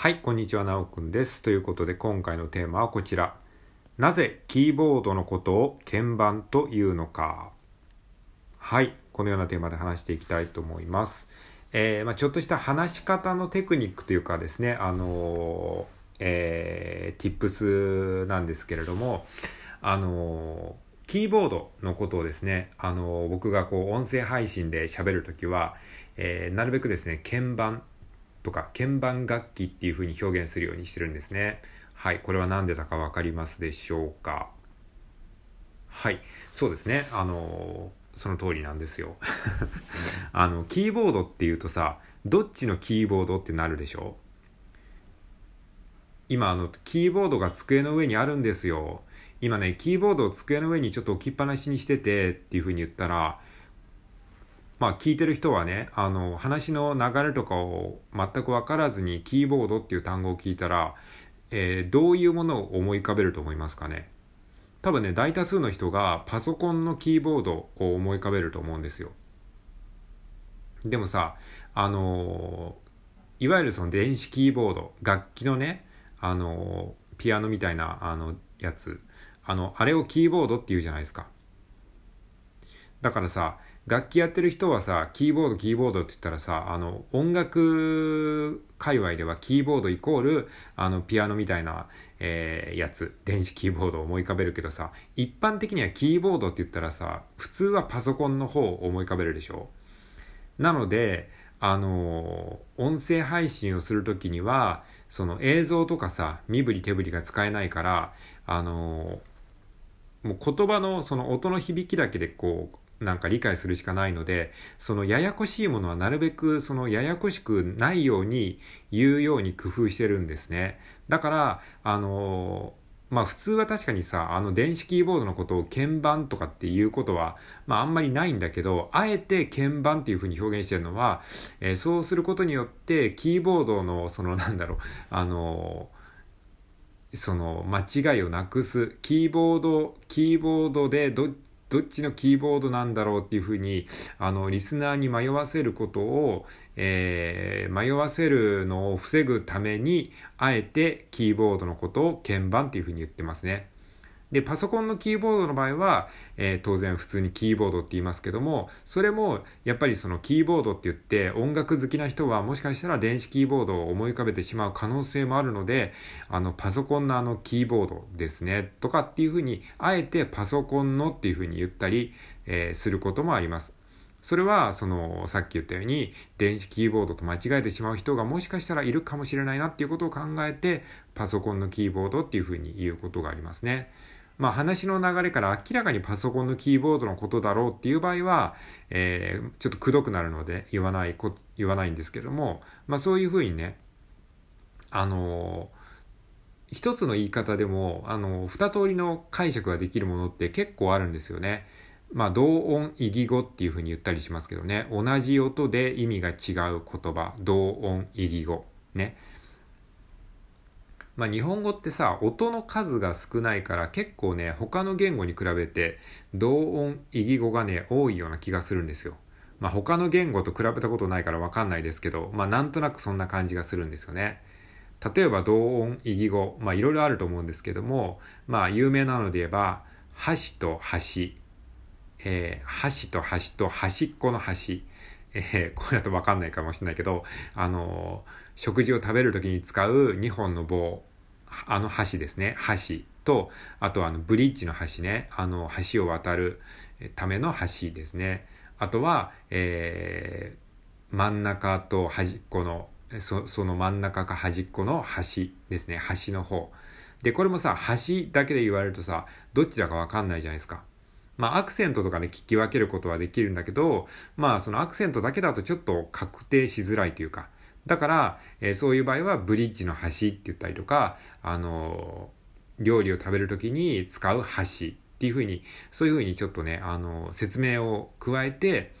はい、こんにちは、なおくんです。ということで、今回のテーマはこちら。なぜキーボードのことを鍵盤というのか。はい、このようなテーマで話していきたいと思います。えー、まあ、ちょっとした話し方のテクニックというかですね、あのー、えー、tips なんですけれども、あのー、キーボードのことをですね、あの僕がこう音声配信で喋るときは、えなるべくですね、鍵盤とか鍵盤楽器っていう風に表現するようにしてるんですね。はい、これは何でだか分かりますでしょうか？はい、そうですね。あのその通りなんですよ。あの、キーボードっていうとさ、どっちのキーボードってなるでしょ今あの、キーボードが机の上にあるんですよ。今ね、キーボードを机の上にちょっと置きっぱなしにしててっていう風に言ったら、まあ聞いてる人はね、あの、話の流れとかを全く分からずにキーボードっていう単語を聞いたら、えー、どういうものを思い浮かべると思いますかね？多分ね、大多数の人がパソコンのキーボードを思い浮かべると思うんですよ。でもさ、あのー、いわゆるその電子キーボード、楽器のね、あのー、ピアノみたいな、あの、やつ、あの、あれをキーボードって言うじゃないですか。だからさ、楽器やってる人はさ、キーボード、キーボードって言ったらさ、あの、音楽界隈ではキーボードイコール、あの、ピアノみたいな、えー、やつ、電子キーボードを思い浮かべるけどさ、一般的にはキーボードって言ったらさ、普通はパソコンの方を思い浮かべるでしょ。なので、あの音声配信をするときには、その映像とかさ、身振り手振りが使えないから、あのもう言葉のその音の響きだけでこう、なんか理解するしかないので、そのややこしいものはなるべくそのややこしくないように言うように工夫してるんですね。だから、あのまあ普通は確かにさ、あの電子キーボードのことを鍵盤とかっていうことは、まああんまりないんだけど、あえて鍵盤っていうふうに表現してるのは、えー、そうすることによってキーボードのそのなんだろう、あのその間違いをなくす、キーボード、キーボードでどっどっちのキーボードなんだろうっていうふうに、あの、リスナーに迷わせることを、えー、迷わせるのを防ぐために、あえてキーボードのことを鍵盤っていうふうに言ってますね。で、パソコンのキーボードの場合は、えー、当然普通にキーボードって言いますけども、それもやっぱりそのキーボードって言って音楽好きな人はもしかしたら電子キーボードを思い浮かべてしまう可能性もあるので、あのパソコンのあのキーボードですね、とかっていうふうに、あえてパソコンのっていうふうに言ったり、えー、することもあります。それは、その、さっき言ったように、電子キーボードと間違えてしまう人がもしかしたらいるかもしれないなっていうことを考えて、パソコンのキーボードっていうふうに言うことがありますね。まあ話の流れから明らかにパソコンのキーボードのことだろうっていう場合は、えー、ちょっとくどくなるので言わないこ、言わないんですけども、まあそういうふうにね、あのー、一つの言い方でも、あのー、二通りの解釈ができるものって結構あるんですよね。まあ、同音異義語っていうふうに言ったりしますけどね。同じ音で意味が違う言葉。同音異義語。ね。まあ、日本語ってさ、音の数が少ないから結構ね、他の言語に比べて同音異義語がね、多いような気がするんですよ。まあ、他の言語と比べたことないからわかんないですけど、まあ、なんとなくそんな感じがするんですよね。例えば同音異義語、まあ、いろいろあると思うんですけども、まあ、有名なので言えば、箸と箸、えー、箸と箸と端っこの端、えー、これだとわかんないかもしれないけど、あのー、食事を食べるときに使う2本の棒、あの橋ですね。橋と、あとあのブリッジの橋ね。あの橋を渡るための橋ですね。あとは、えー、真ん中と端っこの、そその真ん中か端っこの橋ですね。橋の方。で、これもさ、橋だけで言われるとさ、どっちだかわかんないじゃないですか。まあ、アクセントとかで聞き分けることはできるんだけど、まあ、そのアクセントだけだとちょっと確定しづらいというか、だから、えー、そういう場合はブリッジの橋って言ったりとか、あのー、料理を食べるときに使う橋っていうふうに、そういうふうにちょっとね、あのー、説明を加えて、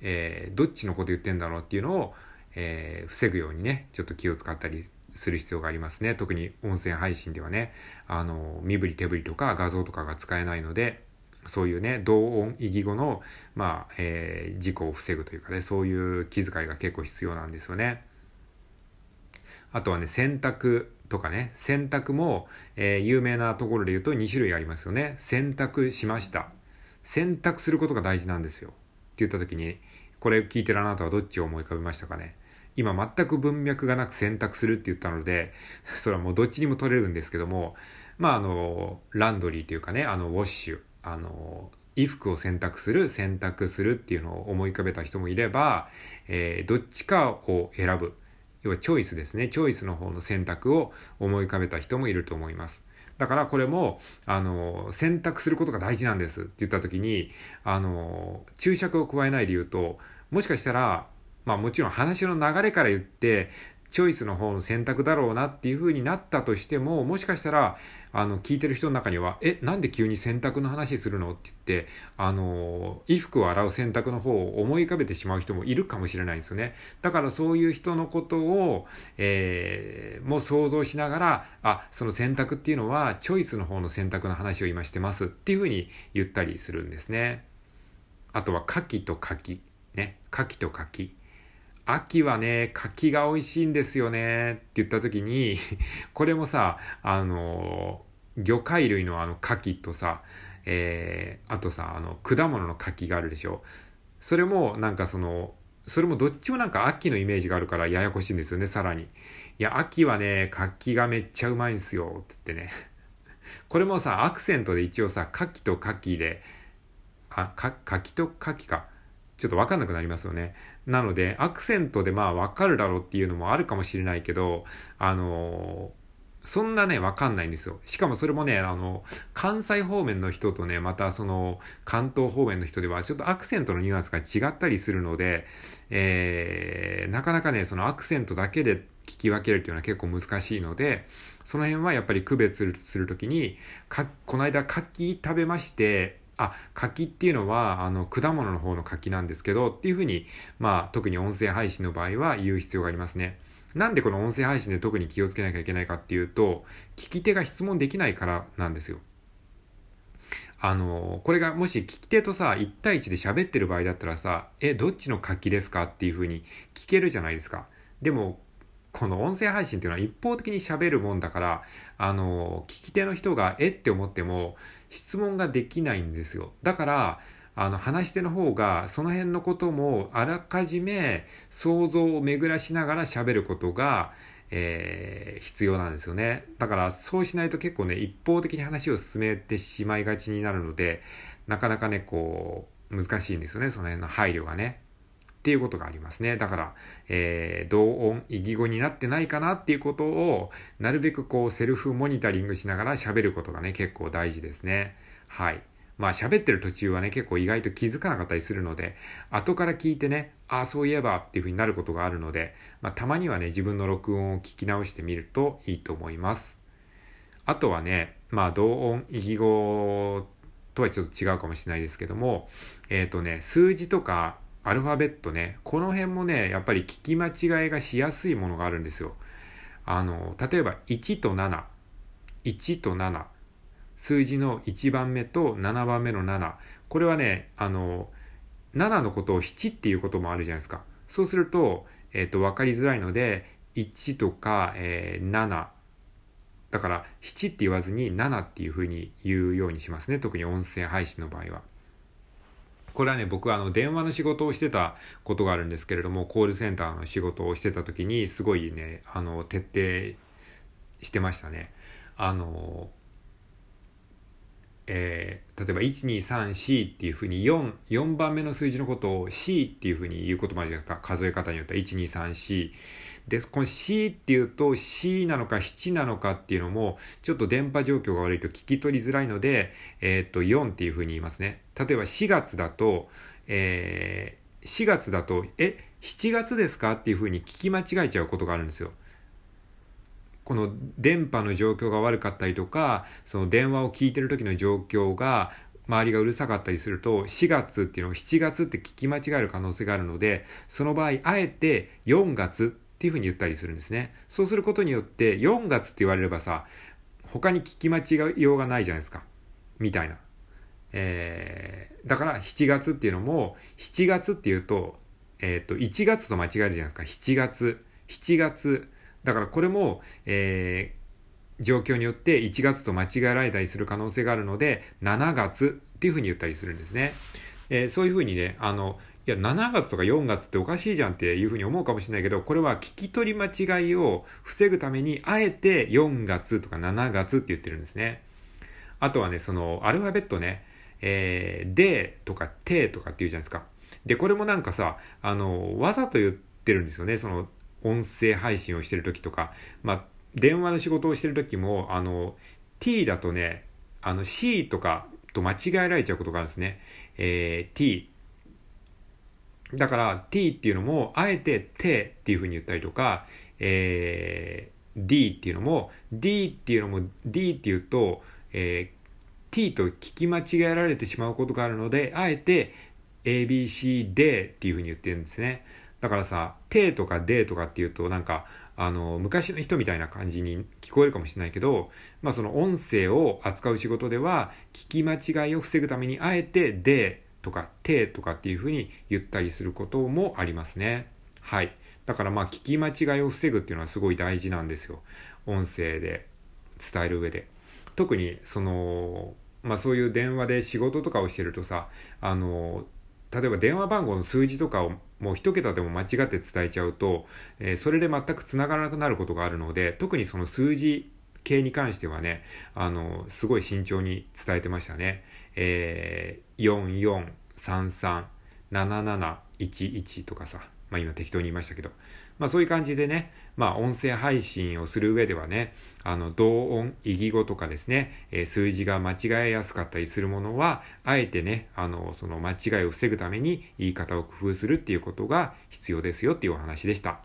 えどっちのこと言ってんだろうっていうのを、え防ぐようにね、ちょっと気を使ったりする必要がありますね。特に音声配信ではね、あの、身振り手振りとか画像とかが使えないので、そういうね、同音異義語の、まあ、えー、事故を防ぐというかね、そういう気遣いが結構必要なんですよね。あとはね、洗濯とかね、洗濯も、えー、有名なところで言うと2種類ありますよね。洗濯しました。選択することが大事なんですよ。って言った時に、これ聞いてるあなたはどっちを思い浮かべましたかね今全く文脈がなく選択するって言ったので、それはもうどっちにも取れるんですけども、まああの、ランドリーというかね、あの、ウォッシュ、あの、衣服を選択する、選択するっていうのを思い浮かべた人もいれば、えー、どっちかを選ぶ。要はチョイスですね。チョイスの方の選択を思い浮かべた人もいると思います。だからこれも、あの、選択することが大事なんですって言った時に、あの、注釈を加えないで言うと、もしかしたら、まあもちろん話の流れから言って、チョイスの方の選択だろうなっていう風になったとしても、もしかしたら、あの、聞いてる人の中には、え、なんで急に洗濯の話するのって言って、あの、衣服を洗う選択の方を思い浮かべてしまう人もいるかもしれないんですよね。だからそういう人のことを、えー、もう想像しながら、あ、その選択っていうのは、チョイスの方の選択の話を今してますっていう風に言ったりするんですね。あとは、牡蠣と牡蠣。ね。牡蠣と牡蠣。秋はね、柿が美味しいんですよねって言った時に これもさ、あの、魚介類のあの牡蠣とさ、えー、あとさ、あの、果物の柿があるでしょ。それもなんかその、それもどっちもなんか秋のイメージがあるからややこしいんですよね、さらに。いや、秋はね、柿がめっちゃうまいんすよ、って言ってね。これもさ、アクセントで一応さ、牡蠣と牡蠣で、あ、か、柿と牡蠣か。ちょっとわかんなくなりますよね。なので、アクセントでまあわかるだろうっていうのもあるかもしれないけど、あのー、そんなね、わかんないんですよ。しかもそれもね、あの、関西方面の人とね、またその、関東方面の人では、ちょっとアクセントのニュアンスが違ったりするので、えー、なかなかね、そのアクセントだけで聞き分けるっていうのは結構難しいので、その辺はやっぱり区別するときに、か、この間、柿食べまして、あ、柿っていうのは、あの、果物の方の柿なんですけど、っていうふうに、まあ、特に音声配信の場合は言う必要がありますね。なんでこの音声配信で特に気をつけなきゃいけないかっていうと、聞き手が質問できないからなんですよ。あの、これがもし聞き手とさ、1対1で喋ってる場合だったらさ、え、どっちの柿ですかっていうふうに聞けるじゃないですか。でも、この音声配信っていうのは一方的に喋るもんだから、あの、聞き手の人がえって思っても質問ができないんですよ。だから、あの、話し手の方がその辺のこともあらかじめ想像を巡らしながら喋ることが、えー、必要なんですよね。だからそうしないと結構ね、一方的に話を進めてしまいがちになるので、なかなかね、こう、難しいんですよね、その辺の配慮がね。っていうことがありますね。だから、えー、同音、異義語になってないかなっていうことを、なるべくこう、セルフモニタリングしながら喋ることがね、結構大事ですね。はい。まあ喋ってる途中はね、結構意外と気づかなかったりするので、後から聞いてね、ああ、そういえばっていう風になることがあるので、まあたまにはね、自分の録音を聞き直してみるといいと思います。あとはね、まあ同音、異義語とはちょっと違うかもしれないですけども、えっ、ー、とね、数字とかアルファベットね、この辺もね、やっぱり聞き間違いがしやすいものがあるんですよ。あの、例えば1と7、1と7、数字の1番目と7番目の7。これはね、あの、7のことを7っていうこともあるじゃないですか。そうすると、えっ、ー、と、わかりづらいので、1とか、えー、7。だから、7って言わずに7っていうふうに言うようにしますね。特に音声配信の場合は。これはね、僕はあの電話の仕事をしてたことがあるんですけれども、コールセンターの仕事をしてた時に、すごいね、あの、徹底してましたね。あの、えー、例えば1234っていうふうに4、4番目の数字のことを C っていうふうに言うこともあるじゃないですか。数え方によっては1234。で、この C っていうと C なのか7なのかっていうのも、ちょっと電波状況が悪いと聞き取りづらいので、えー、っと、4っていうふうに言いますね。例えば4月だと、えー、4月だと、え、7月ですかっていうふうに聞き間違えちゃうことがあるんですよ。この電波の状況が悪かったりとか、その電話を聞いてる時の状況が、周りがうるさかったりすると、4月っていうのを7月って聞き間違える可能性があるので、その場合、あえて4月っていうふうに言ったりするんですね。そうすることによって、4月って言われればさ、他に聞き間違いようがないじゃないですか。みたいな。えー、だから7月っていうのも、7月っていうと、えっ、ー、と、1月と間違えるじゃないですか。7月。7月。だからこれも、えー、状況によって1月と間違えられたりする可能性があるので、7月っていうふうに言ったりするんですね。えー、そういうふうにね、あの、いや、7月とか4月っておかしいじゃんっていうふうに思うかもしれないけど、これは聞き取り間違いを防ぐために、あえて4月とか7月って言ってるんですね。あとはね、その、アルファベットね、えー、でとかてとかって言うじゃないですか。で、これもなんかさ、あの、わざと言ってるんですよね。その、音声配信をしてる時とか。まあ、電話の仕事をしてる時も、あの、t だとね、あの c とかと間違えられちゃうことがあるんですね。えー、t。だから t っていうのも、あえててっていう風に言ったりとか、えー、d っていうのも、d っていうのも、d って言うと、えー、t と聞き間違えられてしまうことがあるので、あえて ABC でっていう風に言ってるんですね。だからさ、てとかでとかっていうとなんか、あの、昔の人みたいな感じに聞こえるかもしれないけど、まあその音声を扱う仕事では、聞き間違いを防ぐために、あえてでとかてとかっていう風に言ったりすることもありますね。はい。だからまあ聞き間違いを防ぐっていうのはすごい大事なんですよ。音声で伝える上で。特にその、まあそういう電話で仕事とかをしてるとさ、あの、例えば電話番号の数字とかをもう一桁でも間違って伝えちゃうと、えー、それで全く繋がらなくなることがあるので、特にその数字系に関してはね、あの、すごい慎重に伝えてましたね。えー、44337711とかさ、まあ今適当に言いましたけど、まあそういう感じでね、まあ音声配信をする上ではね、あの同音、異義語とかですね、えー、数字が間違えやすかったりするものは、あえてね、あの、その間違いを防ぐために言い方を工夫するっていうことが必要ですよっていうお話でした。